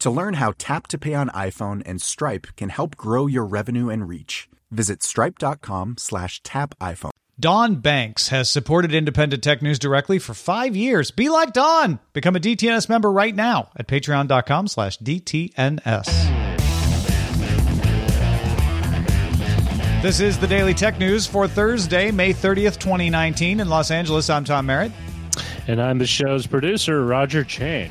To learn how Tap to Pay on iPhone and Stripe can help grow your revenue and reach, visit stripe.com slash tap iPhone. Don Banks has supported Independent Tech News directly for five years. Be like Don. Become a DTNS member right now at patreon.com slash DTNS. This is the Daily Tech News for Thursday, May 30th, 2019. In Los Angeles, I'm Tom Merritt. And I'm the show's producer, Roger Chang.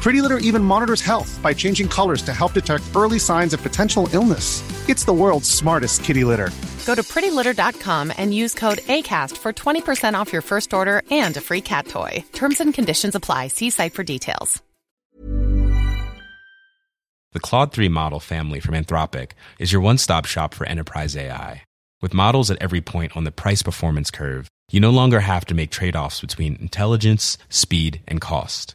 Pretty Litter even monitors health by changing colors to help detect early signs of potential illness. It's the world's smartest kitty litter. Go to prettylitter.com and use code ACAST for 20% off your first order and a free cat toy. Terms and conditions apply. See site for details. The Claude 3 model family from Anthropic is your one stop shop for enterprise AI. With models at every point on the price performance curve, you no longer have to make trade offs between intelligence, speed, and cost.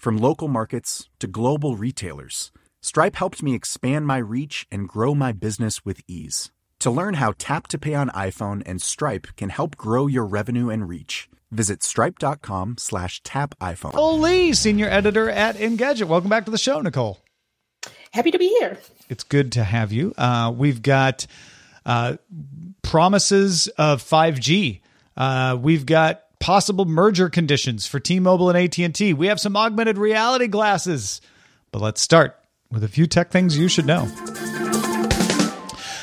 From local markets to global retailers, Stripe helped me expand my reach and grow my business with ease. To learn how Tap to Pay on iPhone and Stripe can help grow your revenue and reach, visit stripe.com slash tap iPhone. Nicole Lee, senior editor at Engadget. Welcome back to the show, Nicole. Happy to be here. It's good to have you. Uh, we've got uh, promises of 5G. Uh, we've got possible merger conditions for T-Mobile and AT&T. We have some augmented reality glasses. But let's start with a few tech things you should know.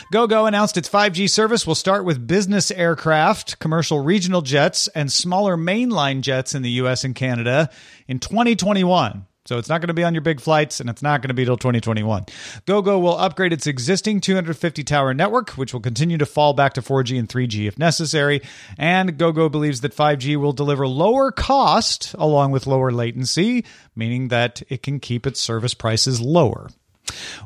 GoGo announced its 5G service will start with business aircraft, commercial regional jets, and smaller mainline jets in the US and Canada in 2021. So it's not going to be on your big flights and it's not going to be till 2021. GoGo will upgrade its existing 250 tower network, which will continue to fall back to 4G and 3G if necessary. And GoGo believes that 5G will deliver lower cost along with lower latency, meaning that it can keep its service prices lower.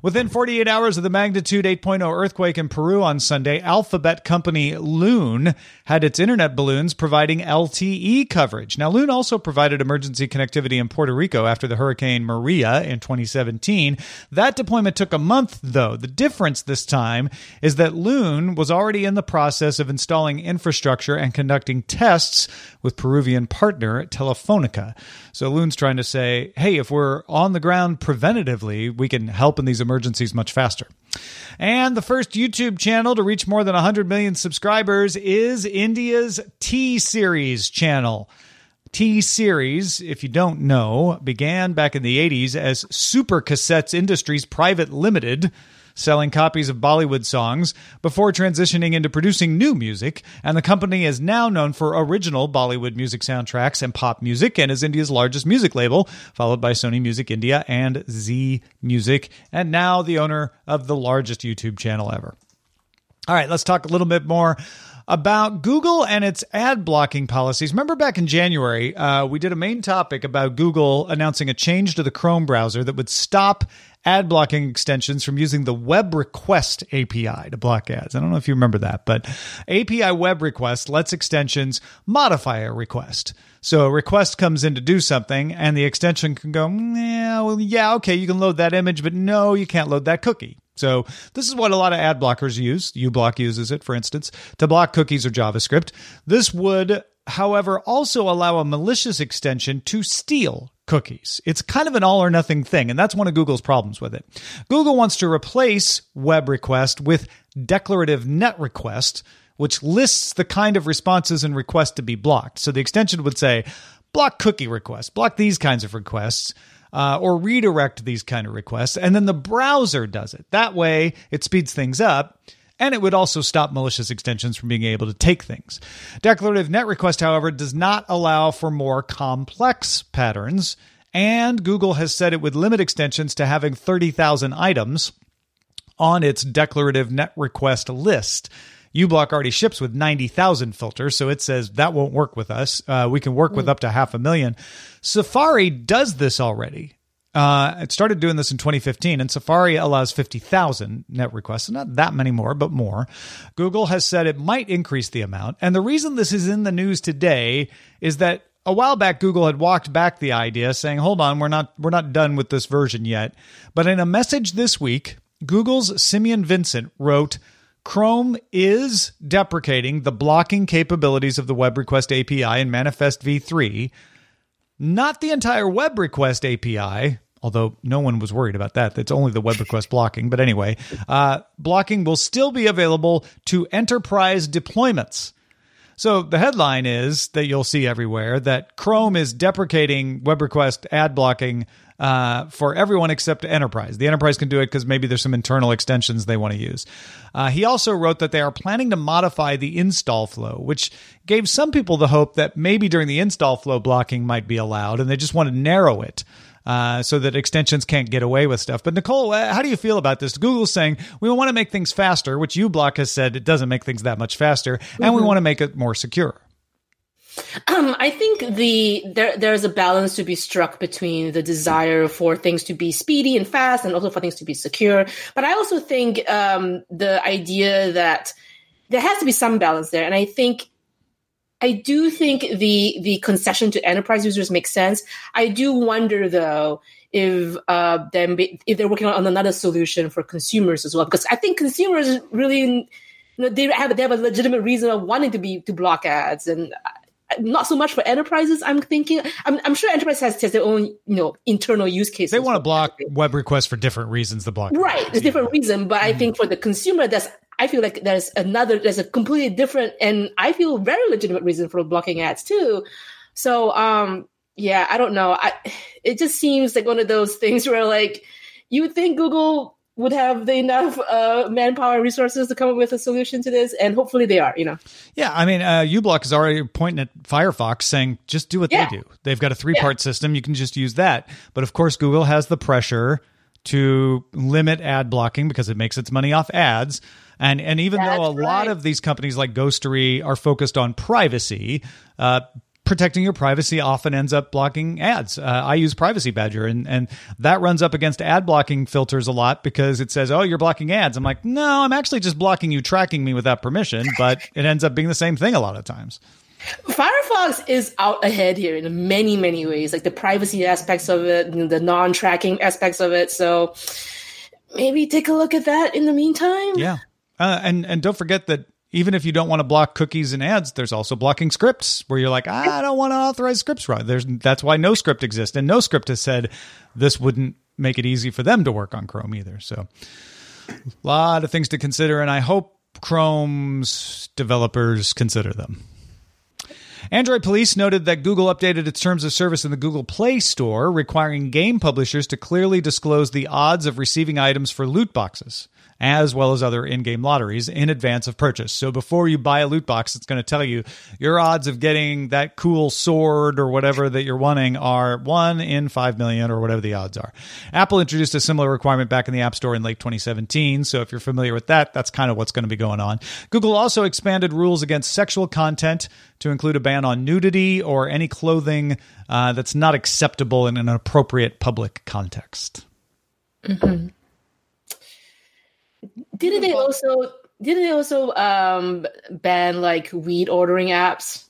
Within 48 hours of the magnitude 8.0 earthquake in Peru on Sunday, alphabet company Loon had its internet balloons providing LTE coverage. Now, Loon also provided emergency connectivity in Puerto Rico after the Hurricane Maria in 2017. That deployment took a month, though. The difference this time is that Loon was already in the process of installing infrastructure and conducting tests with Peruvian partner Telefonica. So Loon's trying to say, hey, if we're on the ground preventatively, we can help in these emergencies much faster. And the first YouTube channel to reach more than 100 million subscribers is India's T Series channel. T Series, if you don't know, began back in the 80s as Super Cassettes Industries Private Limited selling copies of Bollywood songs before transitioning into producing new music, and the company is now known for original Bollywood music soundtracks and pop music and is India's largest music label, followed by Sony Music India and Zee Music, and now the owner of the largest YouTube channel ever. All right, let's talk a little bit more about Google and its ad blocking policies. Remember back in January, uh, we did a main topic about Google announcing a change to the Chrome browser that would stop ad blocking extensions from using the web request API to block ads. I don't know if you remember that, but API web request lets extensions modify a request. So a request comes in to do something, and the extension can go, yeah, well, yeah, okay, you can load that image, but no, you can't load that cookie. So this is what a lot of ad blockers use. uBlock uses it, for instance, to block cookies or JavaScript. This would, however, also allow a malicious extension to steal cookies. It's kind of an all or nothing thing, and that's one of Google's problems with it. Google wants to replace web request with declarative net request, which lists the kind of responses and requests to be blocked. So the extension would say, block cookie requests, block these kinds of requests. Uh, or redirect these kind of requests, and then the browser does it. That way, it speeds things up and it would also stop malicious extensions from being able to take things. Declarative net request, however, does not allow for more complex patterns, and Google has said it would limit extensions to having 30,000 items on its declarative net request list uBlock already ships with 90,000 filters, so it says that won't work with us. Uh, we can work with up to half a million. Safari does this already. Uh, it started doing this in 2015, and Safari allows 50,000 net requests. Not that many more, but more. Google has said it might increase the amount. And the reason this is in the news today is that a while back Google had walked back the idea saying, "Hold on, we're not we're not done with this version yet." But in a message this week, Google's Simeon Vincent wrote, Chrome is deprecating the blocking capabilities of the web request API in Manifest v3, not the entire web request API, although no one was worried about that. It's only the web request blocking. But anyway, uh, blocking will still be available to enterprise deployments. So the headline is that you'll see everywhere that Chrome is deprecating web request ad blocking uh, for everyone except enterprise. The enterprise can do it because maybe there's some internal extensions they want to use. Uh, he also wrote that they are planning to modify the install flow, which gave some people the hope that maybe during the install flow blocking might be allowed, and they just want to narrow it. Uh, so that extensions can't get away with stuff. But Nicole, uh, how do you feel about this? Google's saying we want to make things faster, which uBlock has said it doesn't make things that much faster, and mm-hmm. we want to make it more secure. Um, I think the there there's a balance to be struck between the desire for things to be speedy and fast, and also for things to be secure. But I also think um, the idea that there has to be some balance there, and I think I do think the the concession to enterprise users makes sense. I do wonder though if uh, them if they're working on another solution for consumers as well, because I think consumers really you know, they have they have a legitimate reason of wanting to be to block ads and not so much for enterprises. I'm thinking. I'm, I'm sure enterprise has, has their own, you know, internal use cases. They want to block web requests for different reasons. The block, right? It's different reason, but mm-hmm. I think for the consumer, that's I feel like there's another, there's a completely different, and I feel very legitimate reason for blocking ads too. So, um, yeah, I don't know. I it just seems like one of those things where like you would think Google would have the enough uh, manpower resources to come up with a solution to this, and hopefully they are. You know. Yeah, I mean, uh, uBlock is already pointing at Firefox, saying just do what yeah. they do. They've got a three-part yeah. system; you can just use that. But of course, Google has the pressure to limit ad blocking because it makes its money off ads. And and even That's though a right. lot of these companies like Ghostery are focused on privacy, uh, protecting your privacy often ends up blocking ads. Uh, I use Privacy Badger, and and that runs up against ad blocking filters a lot because it says, "Oh, you're blocking ads." I'm like, no, I'm actually just blocking you tracking me without permission, but it ends up being the same thing a lot of times. Firefox is out ahead here in many, many ways, like the privacy aspects of it, the non tracking aspects of it. So maybe take a look at that in the meantime. Yeah. Uh, and, and don't forget that even if you don't want to block cookies and ads, there's also blocking scripts where you're like, I don't want to authorize scripts. Right. There's, that's why NoScript exists. And NoScript has said this wouldn't make it easy for them to work on Chrome either. So a lot of things to consider. And I hope Chrome's developers consider them. Android Police noted that Google updated its terms of service in the Google Play Store, requiring game publishers to clearly disclose the odds of receiving items for loot boxes as well as other in-game lotteries in advance of purchase. So before you buy a loot box, it's going to tell you your odds of getting that cool sword or whatever that you're wanting are 1 in 5 million or whatever the odds are. Apple introduced a similar requirement back in the App Store in late 2017, so if you're familiar with that, that's kind of what's going to be going on. Google also expanded rules against sexual content to include a ban on nudity or any clothing uh, that's not acceptable in an appropriate public context. Mm-hmm. Didn't they also didn't they also um, ban like weed ordering apps?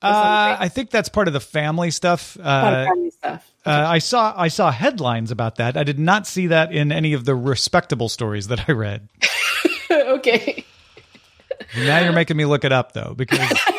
Uh, I think that's part of the family stuff. Uh, family stuff. Uh, I saw I saw headlines about that. I did not see that in any of the respectable stories that I read. okay. Now you're making me look it up though, because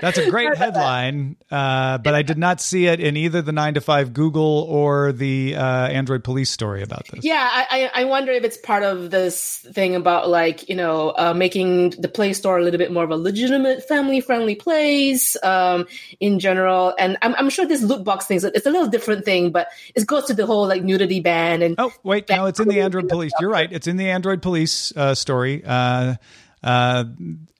that's a great headline, uh, but I did not see it in either the 9to5Google or the uh, Android police story about this. Yeah, I, I wonder if it's part of this thing about like you know uh, making the Play Store a little bit more of a legitimate family friendly place um, in general. And I'm, I'm sure this loot box thing it's a little different thing, but it goes to the whole like nudity ban and oh wait, no, it's in the Android police. You're right, it's in the Android police uh, story. Uh,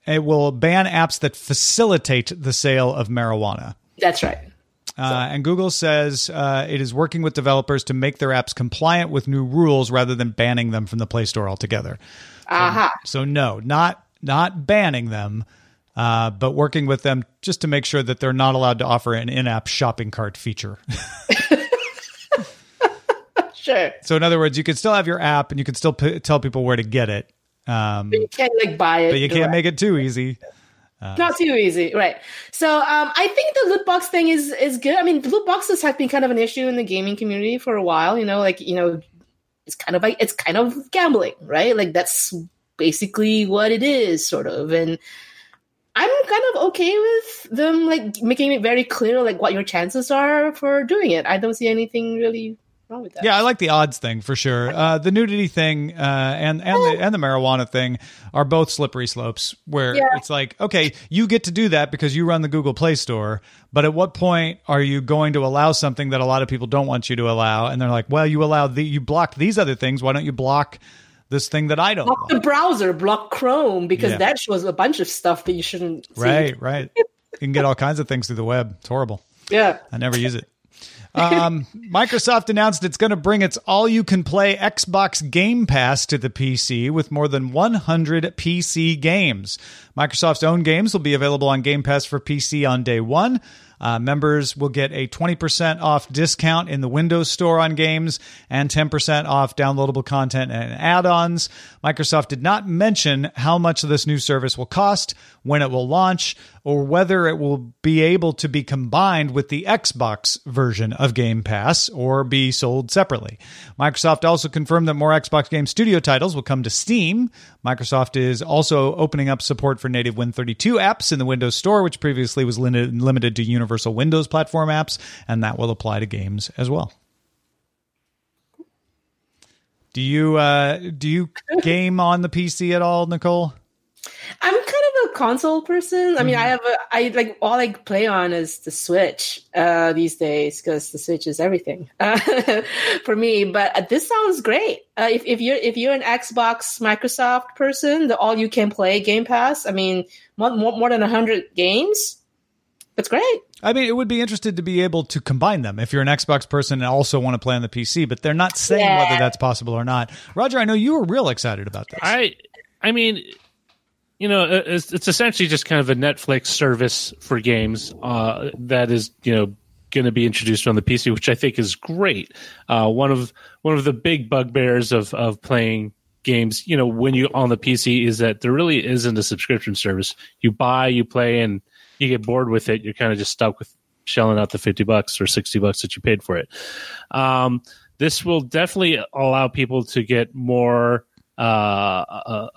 it will ban apps that facilitate the sale of marijuana. That's right. Uh, and Google says uh, it is working with developers to make their apps compliant with new rules rather than banning them from the Play Store altogether. Aha. So, so no, not not banning them, uh, but working with them just to make sure that they're not allowed to offer an in-app shopping cart feature. sure. So in other words, you can still have your app and you can still p- tell people where to get it, um, but you can't like buy it. But you can't make it too easy. Uh, Not too easy, right? So um, I think the loot box thing is is good. I mean, loot boxes have been kind of an issue in the gaming community for a while. You know, like you know, it's kind of like it's kind of gambling, right? Like that's basically what it is, sort of. And I'm kind of okay with them like making it very clear like what your chances are for doing it. I don't see anything really wrong with that. Yeah, I like the odds thing for sure. Uh, the nudity thing uh, and and the and the marijuana thing are both slippery slopes. Where yeah. it's like, okay, you get to do that because you run the Google Play Store, but at what point are you going to allow something that a lot of people don't want you to allow? And they're like, well, you allow the you blocked these other things. Why don't you block? This thing that I don't block the browser, block Chrome because yeah. that shows a bunch of stuff that you shouldn't. Right, see. right. you can get all kinds of things through the web. It's horrible. Yeah, I never use it. Um, Microsoft announced it's going to bring its all you can play Xbox Game Pass to the PC with more than 100 PC games. Microsoft's own games will be available on Game Pass for PC on day one. Uh, members will get a 20% off discount in the Windows Store on games and 10% off downloadable content and add ons. Microsoft did not mention how much this new service will cost, when it will launch, or whether it will be able to be combined with the Xbox version of Game Pass or be sold separately. Microsoft also confirmed that more Xbox Game Studio titles will come to Steam. Microsoft is also opening up support for native Win32 apps in the Windows Store, which previously was limited to Universal Windows platform apps, and that will apply to games as well. Do you uh, do you game on the PC at all, Nicole? I'm kind of a console person. I mean, mm-hmm. I have a I like all I play on is the Switch uh, these days because the Switch is everything uh, for me. But uh, this sounds great. Uh, if if you're if you're an Xbox Microsoft person, the all you can play Game Pass. I mean, more more, more than hundred games. That's great. I mean, it would be interested to be able to combine them if you're an Xbox person and also want to play on the PC, but they're not saying yeah. whether that's possible or not. Roger, I know you were real excited about this. I, I mean, you know, it's, it's essentially just kind of a Netflix service for games uh, that is, you know, going to be introduced on the PC, which I think is great. Uh, one of one of the big bugbears of of playing games, you know, when you on the PC is that there really isn't a subscription service. You buy, you play, and you get bored with it. You're kind of just stuck with shelling out the fifty bucks or sixty bucks that you paid for it. Um, this will definitely allow people to get more uh,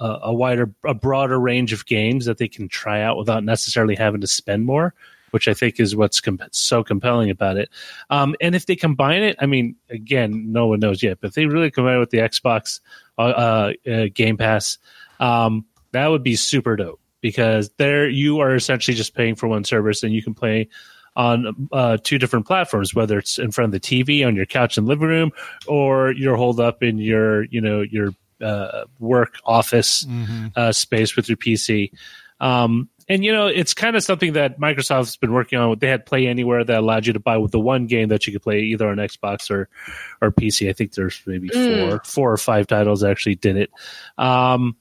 a, a, wider, a broader range of games that they can try out without necessarily having to spend more, which I think is what's so compelling about it. Um, and if they combine it, I mean, again, no one knows yet, but if they really combine it with the Xbox uh, uh, Game Pass, um, that would be super dope because there you are essentially just paying for one service and you can play on uh, two different platforms, whether it's in front of the TV on your couch in the living room, or you're holed up in your, you know, your uh, work office mm-hmm. uh, space with your PC. Um, and you know, it's kind of something that Microsoft's been working on. They had Play Anywhere that allowed you to buy with the one game that you could play either on Xbox or or PC. I think there's maybe mm. four four or five titles actually did it. Um,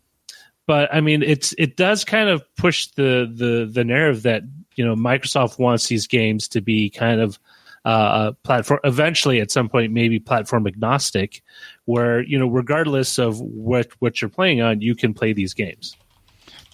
but I mean, it's it does kind of push the the the narrative that you know Microsoft wants these games to be kind of uh, platform eventually at some point maybe platform agnostic where you know regardless of what what you're playing on you can play these games.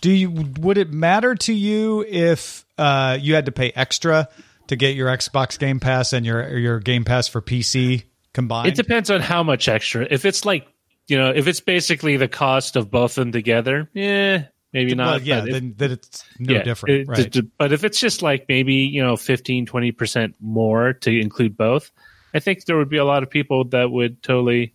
Do you would it matter to you if uh, you had to pay extra to get your xbox game pass and your your game pass for pc combined it depends on how much extra. If it's like you know if it's basically the cost of both of them together eh, yeah maybe not. Well, yeah, then, then it's no yeah, different. It, right. but if it's just like maybe, you know, 15, 20% more to include both, I think there would be a lot of people that would totally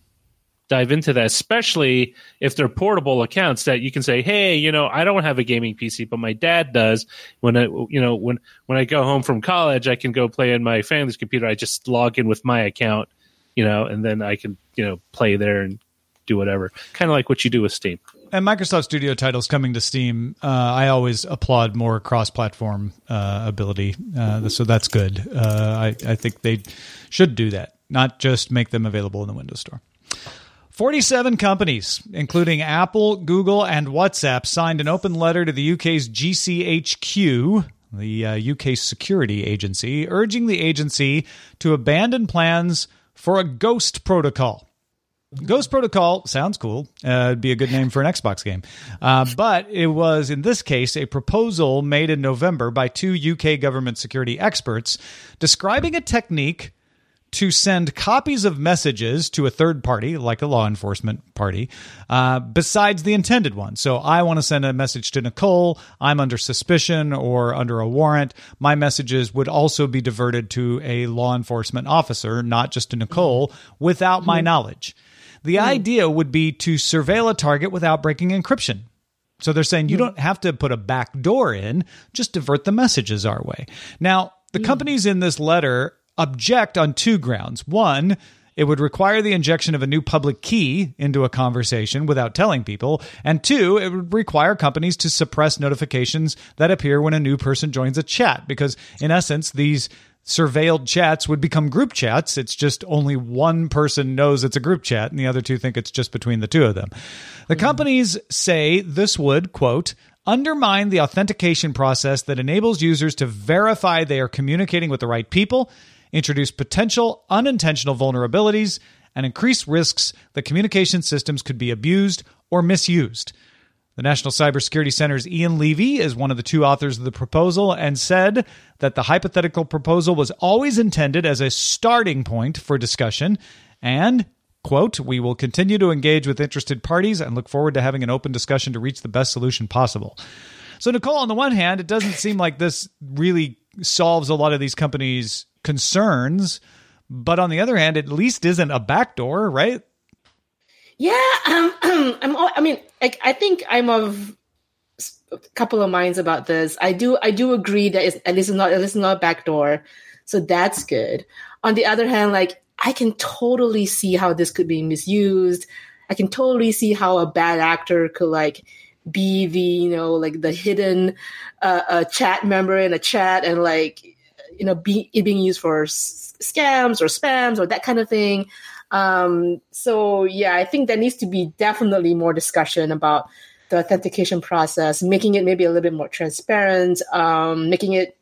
dive into that, especially if they're portable accounts that you can say, Hey, you know, I don't have a gaming PC, but my dad does. When I, you know, when, when I go home from college, I can go play on my family's computer. I just log in with my account, you know, and then I can, you know, play there and do whatever. Kind of like what you do with Steam and Microsoft Studio titles coming to Steam, uh, I always applaud more cross-platform uh, ability. Uh, so that's good. Uh, I, I think they should do that, not just make them available in the Windows Store. 47 companies, including Apple, Google, and WhatsApp, signed an open letter to the UK's GCHQ, the UK uh, security agency, urging the agency to abandon plans for a ghost protocol. Ghost Protocol sounds cool. Uh, it'd be a good name for an Xbox game. Uh, but it was, in this case, a proposal made in November by two UK government security experts describing a technique to send copies of messages to a third party, like a law enforcement party, uh, besides the intended one. So I want to send a message to Nicole. I'm under suspicion or under a warrant. My messages would also be diverted to a law enforcement officer, not just to Nicole, without my knowledge. The mm. idea would be to surveil a target without breaking encryption. So they're saying you mm. don't have to put a back door in, just divert the messages our way. Now, the mm. companies in this letter object on two grounds. One, it would require the injection of a new public key into a conversation without telling people. And two, it would require companies to suppress notifications that appear when a new person joins a chat. Because in essence, these surveilled chats would become group chats. It's just only one person knows it's a group chat and the other two think it's just between the two of them. The mm-hmm. companies say this would, quote, undermine the authentication process that enables users to verify they are communicating with the right people, introduce potential unintentional vulnerabilities, and increase risks that communication systems could be abused or misused. The National Cybersecurity Center's Ian Levy is one of the two authors of the proposal and said that the hypothetical proposal was always intended as a starting point for discussion and quote we will continue to engage with interested parties and look forward to having an open discussion to reach the best solution possible. So nicole on the one hand it doesn't seem like this really solves a lot of these companies concerns but on the other hand it at least isn't a backdoor right yeah, um, I'm. I mean, I, I think I'm of a couple of minds about this. I do. I do agree that it's at least not at least not a backdoor, so that's good. On the other hand, like I can totally see how this could be misused. I can totally see how a bad actor could like be the you know like the hidden uh, uh, chat member in a chat and like you know be it being used for s- scams or spams or that kind of thing. Um, so yeah, I think there needs to be definitely more discussion about the authentication process, making it maybe a little bit more transparent, um, making it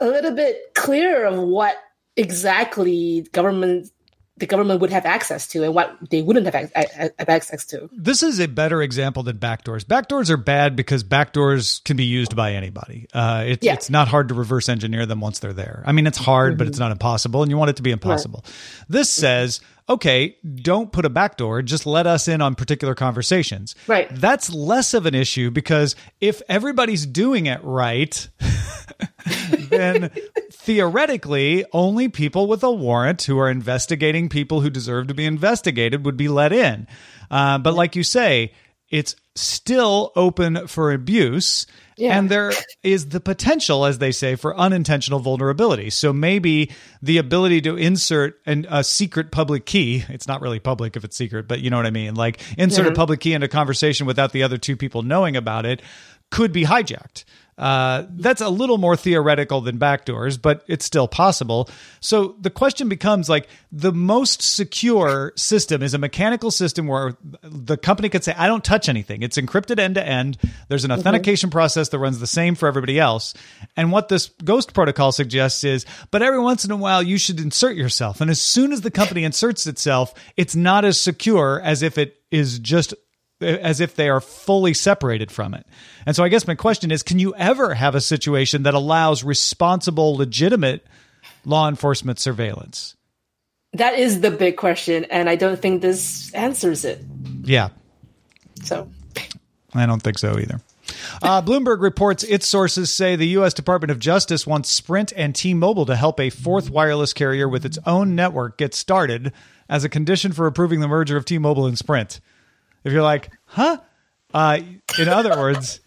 a little bit clearer of what exactly government the government would have access to and what they wouldn't have, have access to. This is a better example than backdoors. Backdoors are bad because backdoors can be used by anybody. Uh, it, yeah. It's not hard to reverse engineer them once they're there. I mean, it's hard, mm-hmm. but it's not impossible, and you want it to be impossible. Right. This says, okay, don't put a backdoor, just let us in on particular conversations. Right. That's less of an issue because if everybody's doing it right, then theoretically, only people with a warrant who are investigating people who deserve to be investigated would be let in. Uh, but like you say, it's still open for abuse. Yeah. And there is the potential, as they say, for unintentional vulnerability. So maybe the ability to insert an, a secret public key, it's not really public if it's secret, but you know what I mean? Like insert yeah. a public key into a conversation without the other two people knowing about it could be hijacked. Uh, that's a little more theoretical than backdoors, but it's still possible. So the question becomes like the most secure system is a mechanical system where the company could say, I don't touch anything. It's encrypted end to end. There's an mm-hmm. authentication mm-hmm. process that runs the same for everybody else. And what this ghost protocol suggests is, but every once in a while you should insert yourself. And as soon as the company inserts itself, it's not as secure as if it is just as if they are fully separated from it. And so I guess my question is can you ever have a situation that allows responsible, legitimate law enforcement surveillance? That is the big question. And I don't think this answers it. Yeah. So I don't think so either. Uh, Bloomberg reports its sources say the U.S. Department of Justice wants Sprint and T Mobile to help a fourth wireless carrier with its own network get started as a condition for approving the merger of T Mobile and Sprint. If you're like, huh? Uh, in other words,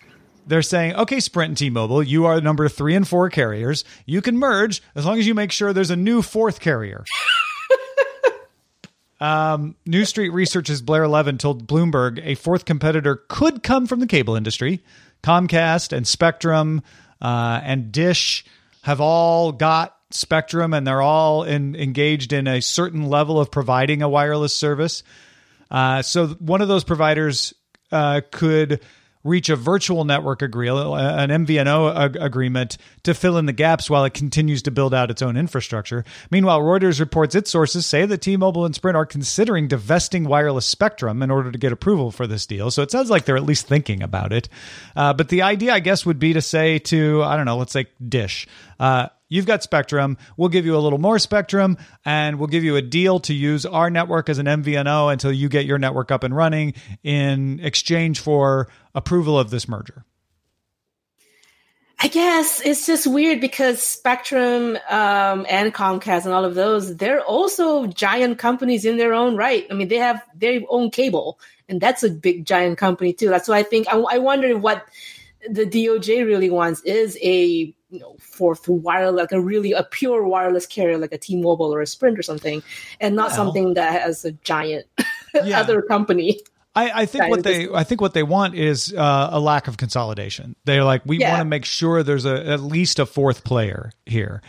they're saying, okay, Sprint and T-Mobile, you are number three and four carriers. You can merge as long as you make sure there's a new fourth carrier. um, New Street Research's Blair Levin told Bloomberg a fourth competitor could come from the cable industry. Comcast and Spectrum uh, and Dish have all got Spectrum, and they're all in, engaged in a certain level of providing a wireless service. Uh, so one of those providers uh, could reach a virtual network agreement, an MVNO ag- agreement to fill in the gaps while it continues to build out its own infrastructure. Meanwhile, Reuters reports its sources say that T-Mobile and Sprint are considering divesting wireless spectrum in order to get approval for this deal. So it sounds like they're at least thinking about it. Uh, but the idea, I guess, would be to say to I don't know, let's say Dish. Uh, You've got Spectrum. We'll give you a little more Spectrum and we'll give you a deal to use our network as an MVNO until you get your network up and running in exchange for approval of this merger. I guess it's just weird because Spectrum um, and Comcast and all of those, they're also giant companies in their own right. I mean, they have their own cable, and that's a big giant company too. That's why I think I, I wonder what the DOJ really wants is a you know fourth wireless like a really a pure wireless carrier like a T-Mobile or a Sprint or something and not well, something that has a giant yeah. other company. I, I think what they I think what they want is uh, a lack of consolidation. They're like we yeah. want to make sure there's a, at least a fourth player here.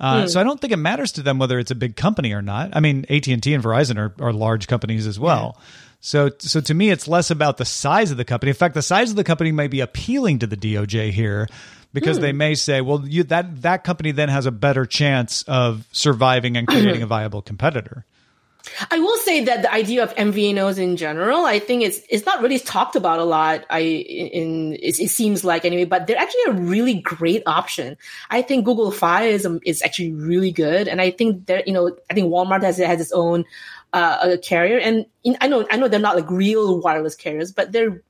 Uh, hmm. So I don't think it matters to them whether it's a big company or not. I mean, AT and T and Verizon are, are large companies as well. Yeah. So, so to me, it's less about the size of the company. In fact, the size of the company may be appealing to the DOJ here because they hmm. may say, well, you, that that company then has a better chance of surviving and creating a viable competitor. I will say that the idea of MVNOs in general, I think it's it's not really talked about a lot. I in it, it seems like anyway, but they're actually a really great option. I think Google Fi is um, is actually really good, and I think that you know I think Walmart has has its own uh, carrier, and in, I know I know they're not like real wireless carriers, but they're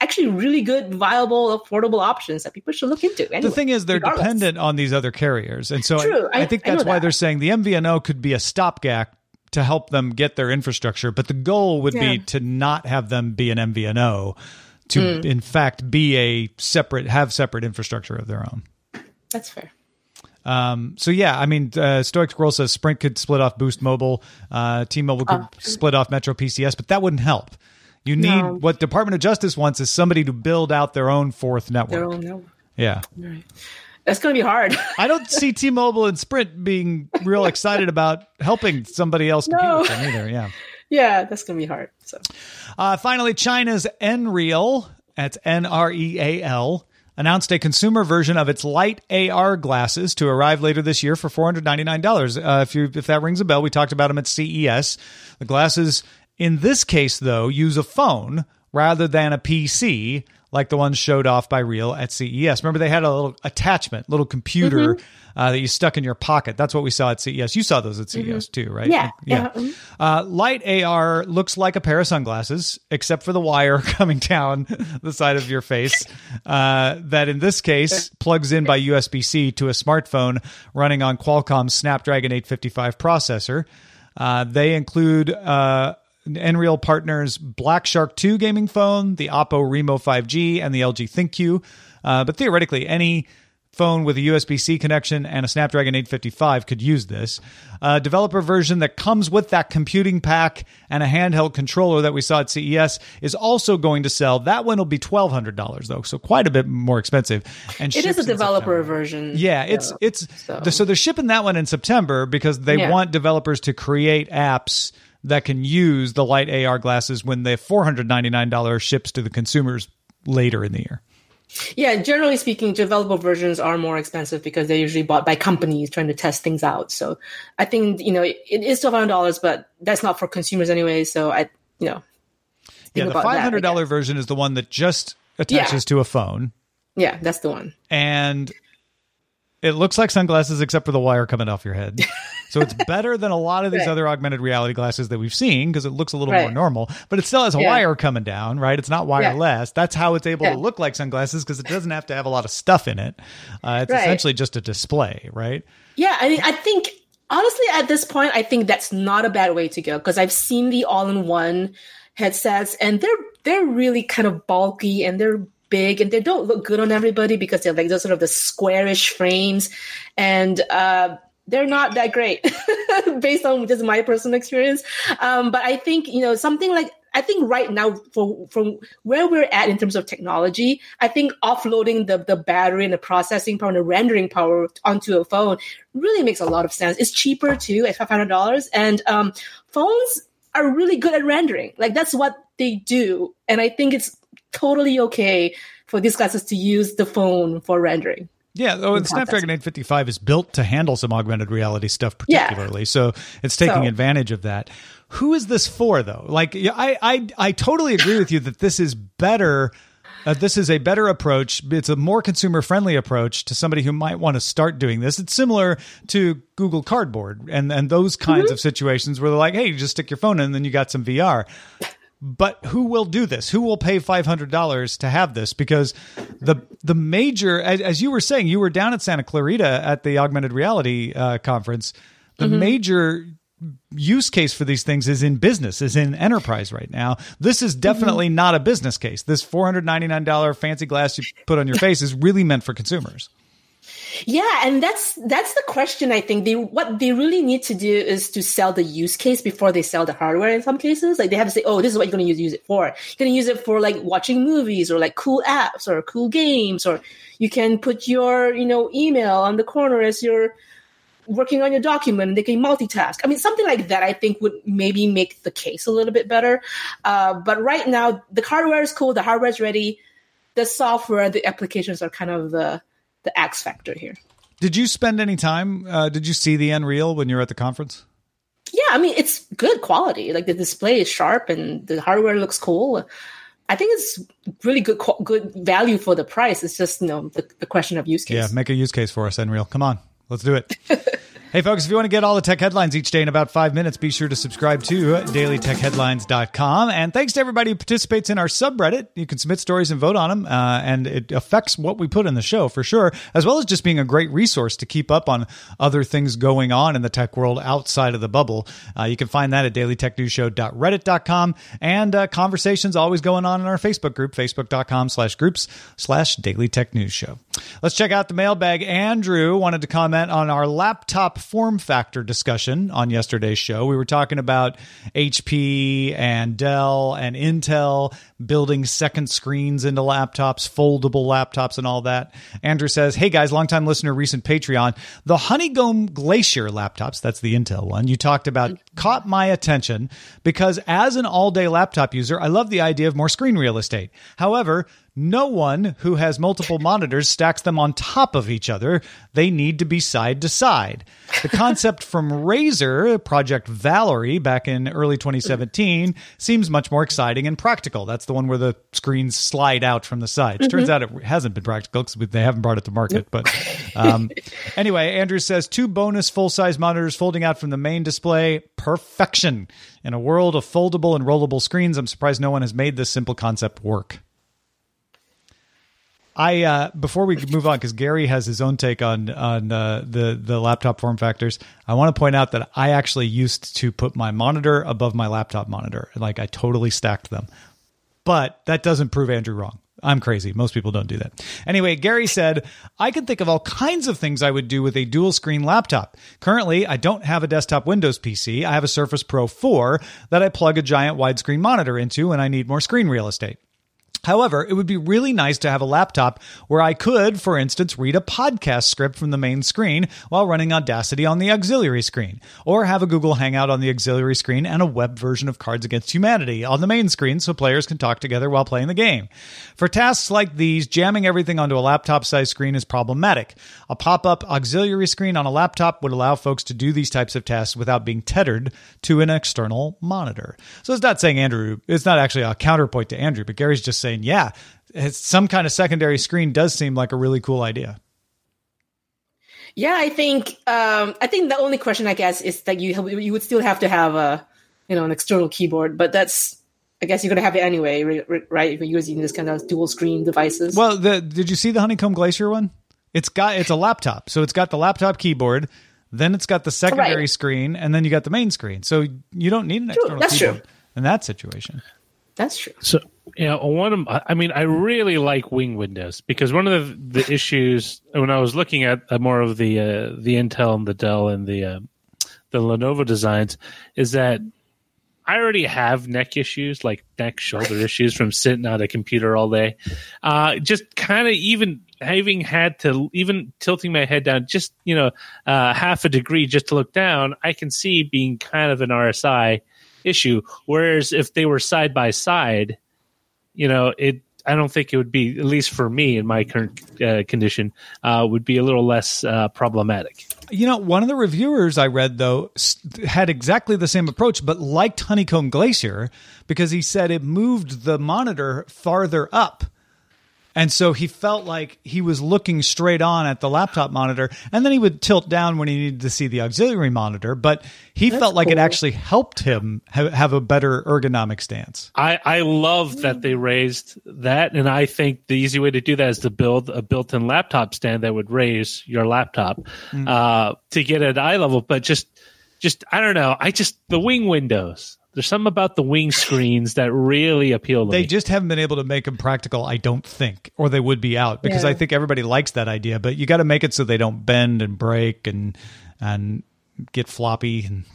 actually really good, viable, affordable options that people should look into. Anyway, the thing is, they're regardless. dependent on these other carriers, and so True, I, I, think that's I why that. they're saying the MVNO could be a stopgap to help them get their infrastructure, but the goal would yeah. be to not have them be an MVNO, to mm. in fact be a separate, have separate infrastructure of their own. That's fair. Um, so yeah, I mean, uh, Stoic Squirrel says Sprint could split off Boost Mobile, uh, T-Mobile could uh, split off Metro PCS, but that wouldn't help. You need no. what Department of Justice wants is somebody to build out their own fourth network. Their own network. Yeah. Right. That's going to be hard. I don't see T-Mobile and Sprint being real excited about helping somebody else compete no. with them either. Yeah. Yeah, that's going to be hard. So, uh, finally, China's Nreal that's N R E A L, announced a consumer version of its light AR glasses to arrive later this year for $499. Uh, if you if that rings a bell, we talked about them at CES. The glasses in this case though use a phone rather than a PC like the ones showed off by Nreal at CES. Remember they had a little attachment, little computer Mm-hmm. uh, that you stuck in your pocket. That's what we saw at CES. You saw those at CES too, right? Yeah, Yeah. yeah. Uh, light AR looks like a pair of sunglasses, except for the wire coming down the side of your face. Uh, that in this case plugs in by USB C to a smartphone running on Qualcomm's Snapdragon 855 processor. Uh, they include uh, Nreal partners Black Shark 2 gaming phone, the Oppo Reno 5G, and the LG ThinQ. Uh, but theoretically, any phone with a USB C connection and a Snapdragon 855 could use this. A developer version that comes with that computing pack and a handheld controller that we saw at CES is also going to sell. That one will be $1,200 though, so quite a bit more expensive. And It is a developer version. Yeah, it's it's so. so. they're shipping that one in September because they Yeah. want developers to create apps that can use the light AR glasses when the $499 ships to the consumers later in the year. Yeah, generally speaking, developer versions are more expensive because they're usually bought by companies trying to test things out. So I think, you know, it, is twelve hundred dollars, but that's not for consumers anyway. So I you know Yeah, the I $500 guess. version is the one that just attaches to a phone Yeah, that's the one. and it looks like sunglasses except for the wire coming off your head. So it's better than a lot of these Right. other augmented reality glasses that we've seen because it looks a little more normal, but it still has a Yeah. wire coming down, right? It's not wireless. That's how it's able Yeah. to look like sunglasses because it doesn't have to have a lot of stuff in it. Uh, it's Right. essentially just a display, right? Yeah, I mean, I think honestly, at this point, I think that's not a bad way to go because I've seen the all-in-one headsets, and they're they're really kind of bulky and they're big and they don't look good on everybody because they're like those sort of the squarish frames, and uh, they're not that great based on just my personal experience. Um, but I think you know something like. I think right now, for from where we're at in terms of technology, I think offloading the the battery and the processing power and the rendering power onto a phone really makes a lot of sense. It's cheaper too at five hundred dollars, and um, phones are really good at rendering. Like that's what they do, and I think it's totally okay for these classes to use the phone for rendering. Yeah, oh, the context. Snapdragon 855 is built to handle some augmented reality stuff Yeah. particularly. So it's taking So- advantage of that. Who is this for though? Like yeah, I I I totally agree with you that this is better uh, this is a better approach. It's a more consumer friendly approach to somebody who might want to start doing this. It's similar to Google Cardboard and, and those kinds of situations where they're like, hey, you just stick your phone in and then you got some VR. But who will do this? Who will pay five hundred dollars to have this? Because the the major, as, as you were saying, you were down at Santa Clarita at the augmented reality uh, conference. The major use case for these things is in business, is in enterprise right now. This is definitely not a business case. This four hundred ninety nine dollar fancy glass you put on your face is really meant for consumers. Yeah, and that's that's the question. I think they what they really need to do is to sell the use case before they sell the hardware. In some cases, like they have to say, "Oh, this is what you're going to use, it for. You're going to use it for like watching movies or like cool apps or cool games, or you can put your you know email on the corner as you're working on your document and they can multitask. I mean, something like that I think would maybe make the case a little bit better. Uh, but right now, the hardware is cool, the hardware is ready. The software, the applications are kind of the the X factor here. Did you spend any time? Uh, did you see the Nreal when you were at the conference? Yeah, I mean it's good quality. Like the display is sharp and the hardware looks cool. I think it's really good good value for the price. It's just you know the, the question of use case. Yeah, make a use case for us, Nreal. Come on, let's do it. hey, folks, if you want to get all the tech headlines each day in about five minutes, be sure to subscribe to dailytechheadlines.com. And thanks to everybody who participates in our subreddit. You can submit stories and vote on them, uh, and it affects what we put in the show for sure, as well as just being a great resource to keep up on other things going on in the tech world outside of the bubble. Uh, you can find that at dailytechnewsshow.reddit.com, and uh, conversations always going on in our Facebook group, facebook.com slash groups slash Daily Tech News Show. Let's check out the mailbag. Andrew wanted to comment on our laptop form factor discussion on yesterday's show. We were talking about HP and Dell and Intel building second screens into laptops, foldable laptops, and all that. Andrew says, Hey guys, longtime listener, recent Patreon. The Honeycomb Glacier laptops, that's the Intel one, you talked about mm-hmm. caught my attention because as an all day laptop user, I love the idea of more screen real estate. However, No one who has multiple monitors stacks them on top of each other. They need to be side to side. The concept from Razer, Project Valerie, back in early 2017, seems much more exciting and practical. That's the one where the screens slide out from the sides. Turns out it hasn't been practical because they haven't brought it to market. But um, anyway, Andrew says two bonus full size monitors folding out from the main display. Perfection. In a world of foldable and rollable screens, I'm surprised no one has made this simple concept work. I uh, before we move on, because Gary has his own take on on uh, the the laptop form factors. I want to point out that I actually used to put my monitor above my laptop monitor, like I totally stacked them. But that doesn't prove Andrew wrong. I'm crazy. Most people don't do that. Anyway, Gary said, I can think of all kinds of things I would do with a dual screen laptop. Currently, I don't have a desktop Windows PC. I have a Surface Pro 4 that I plug a giant widescreen monitor into when I need more screen real estate. However, it would be really nice to have a laptop where I could, for instance, read a podcast script from the main screen while running Audacity on the auxiliary screen, or have a Google Hangout on the auxiliary screen and a web version of Cards Against Humanity on the main screen so players can talk together while playing the game. For tasks like these, jamming everything onto a laptop sized screen is problematic. A pop up auxiliary screen on a laptop would allow folks to do these types of tasks without being tethered to an external monitor. So it's not saying Andrew, it's not actually a counterpoint to Andrew, but Gary's just saying, yeah, some kind of secondary screen does seem like a really cool idea. Yeah, I think um, I think the only question I guess is that you have, you would still have to have a you know an external keyboard, but that's I guess you're gonna have it anyway, right? If you're using this kind of dual screen devices. Well, the, did you see the Honeycomb Glacier one? It's got it's a laptop, so it's got the laptop keyboard, then it's got the secondary right. screen, and then you got the main screen. So you don't need an true. external That's keyboard true. in that situation. That's true. So yeah, one of I mean, I really like wing windows because one of the, the issues when I was looking at uh, more of the uh, the Intel and the Dell and the uh, the Lenovo designs is that I already have neck issues, like neck shoulder issues from sitting on a computer all day. Uh, just kind of even having had to even tilting my head down just you know uh, half a degree just to look down, I can see being kind of an RSI issue. Whereas if they were side by side, you know, it I don't think it would be at least for me in my current uh, condition uh, would be a little less uh, problematic. You know, one of the reviewers I read though had exactly the same approach, but liked Honeycomb Glacier because he said it moved the monitor farther up and so he felt like he was looking straight on at the laptop monitor, and then he would tilt down when he needed to see the auxiliary monitor. But he That's felt like cool. it actually helped him ha- have a better ergonomic stance. I, I love that they raised that, and I think the easy way to do that is to build a built-in laptop stand that would raise your laptop Mm. uh, to get at eye level. But just, just I don't know. I just the wing windows. There's something about the wing screens that really appeal to They me. They just haven't been able to make them practical, I don't think, or they would be out because Yeah. I think everybody likes that idea. But you got to make it so they don't bend and break and and get floppy. And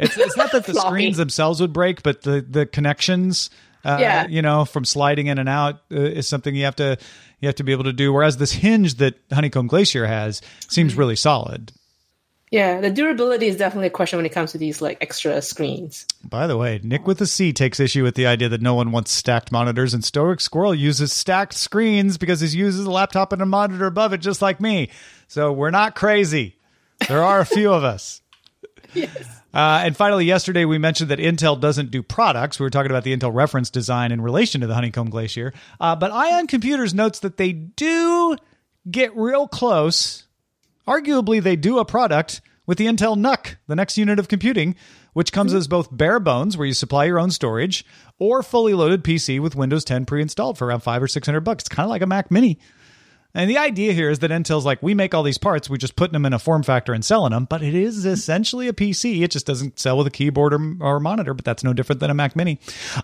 it's it's not that the screens themselves would break, but the the connections. Uh, Yeah. you know, from sliding in and out uh, is something you have to you have to be able to do. Whereas this hinge that Honeycomb Glacier has seems really solid. Yeah, the durability is definitely a question when it comes to these like extra screens. By the way, Nick with a C takes issue with the idea that no one wants stacked monitors, and Stoic Squirrel uses stacked screens because he uses a laptop and a monitor above it, just like me. So we're not crazy. There are a few of us. Uh, and finally, yesterday we mentioned that Intel doesn't do products. We were talking about the Intel reference design in relation to the Honeycomb Glacier. Uh, but Ion Computers notes that they do get real close. Arguably, they do a product with the Intel NUC, the next unit of computing, which comes as both bare bones, where you supply your own storage, or fully loaded PC with Windows 10 pre-installed for around five or six hundred bucks. It's kind of like a Mac Mini. And the idea here is that Intel's like, we make all these parts, we just putting them in a form factor and selling them, but it is essentially a PC. It just doesn't sell with a keyboard or, or monitor, but that's no different than a Mac Mini.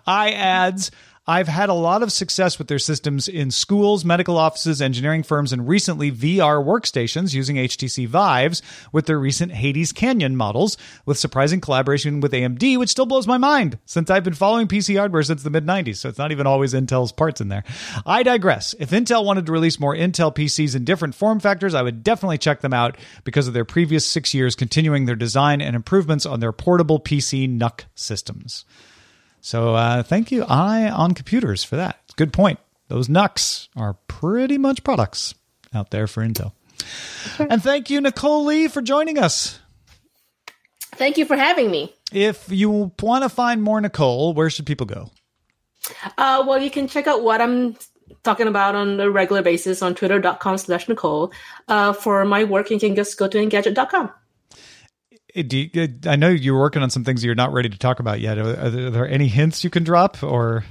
iAds. I've had a lot of success with their systems in schools, medical offices, engineering firms, and recently VR workstations using HTC Vives with their recent Hades Canyon models, with surprising collaboration with AMD, which still blows my mind since I've been following PC hardware since the mid 90s, so it's not even always Intel's parts in there. I digress. If Intel wanted to release more Intel PCs in different form factors, I would definitely check them out because of their previous six years continuing their design and improvements on their portable PC NUC systems. So uh, thank you, Ion computers for that. Good point. those NUCs are pretty much products out there for Intel. And thank you, Nicole Lee, for joining us. Thank you for having me. If you want to find more Nicole, where should people go? Uh, well, you can check out what I'm talking about on a regular basis on twitter.com slash Nicole. Uh, for my work, you can just go to engadget.com. You, I know you're working on some things you're not ready to talk about yet. Are, are, there, are there any hints you can drop or?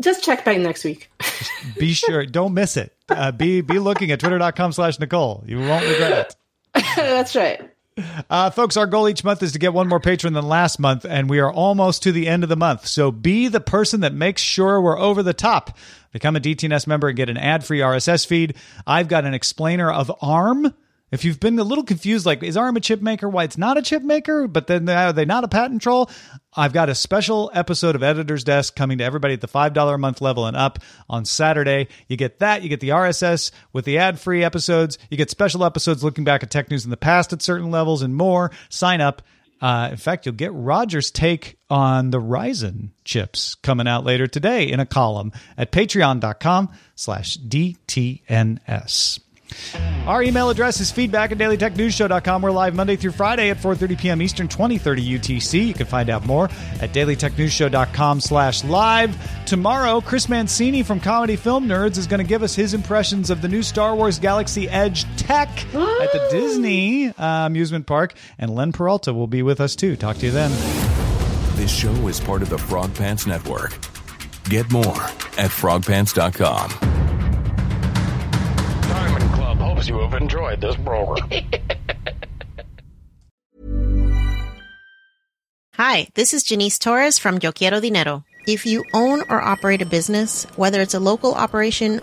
Just check back next week. be sure. Don't miss it. Uh, be, be looking at twitter.com slash Nicole. You won't regret it. That's right. Uh, folks, our goal each month is to get one more patron than last month, and we are almost to the end of the month. So be the person that makes sure we're over the top. Become a DTNS member and get an ad free RSS feed. I've got an explainer of ARM if you've been a little confused, like, is ARM a chip maker? Why it's not a chip maker, but then are they not a patent troll? I've got a special episode of Editor's Desk coming to everybody at the $5 a month level and up on Saturday. You get that. You get the RSS with the ad free episodes. You get special episodes looking back at tech news in the past at certain levels and more. Sign up. Uh, in fact, you'll get Roger's take on the Ryzen chips coming out later today in a column at patreon.com slash DTNS. Our email address is feedback at dailytechnewsshow.com. We're live Monday through Friday at 4.30 p.m. Eastern, 2030 UTC. You can find out more at dailytechnewsshow.com slash live. Tomorrow, Chris Mancini from Comedy Film Nerds is going to give us his impressions of the new Star Wars Galaxy Edge tech at the Disney uh, amusement park. And Len Peralta will be with us too. Talk to you then. This show is part of the Frog Pants Network. Get more at frogpants.com you have enjoyed this program. Hi, this is Jannese Torres from Yo Quiero Dinero. If you own or operate a business, whether it's a local operation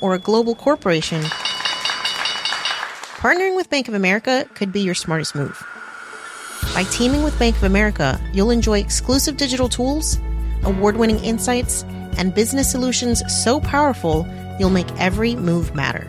or a global corporation, partnering with Bank of America could be your smartest move. By teaming with Bank of America, you'll enjoy exclusive digital tools, award winning insights, and business solutions so powerful you'll make every move matter.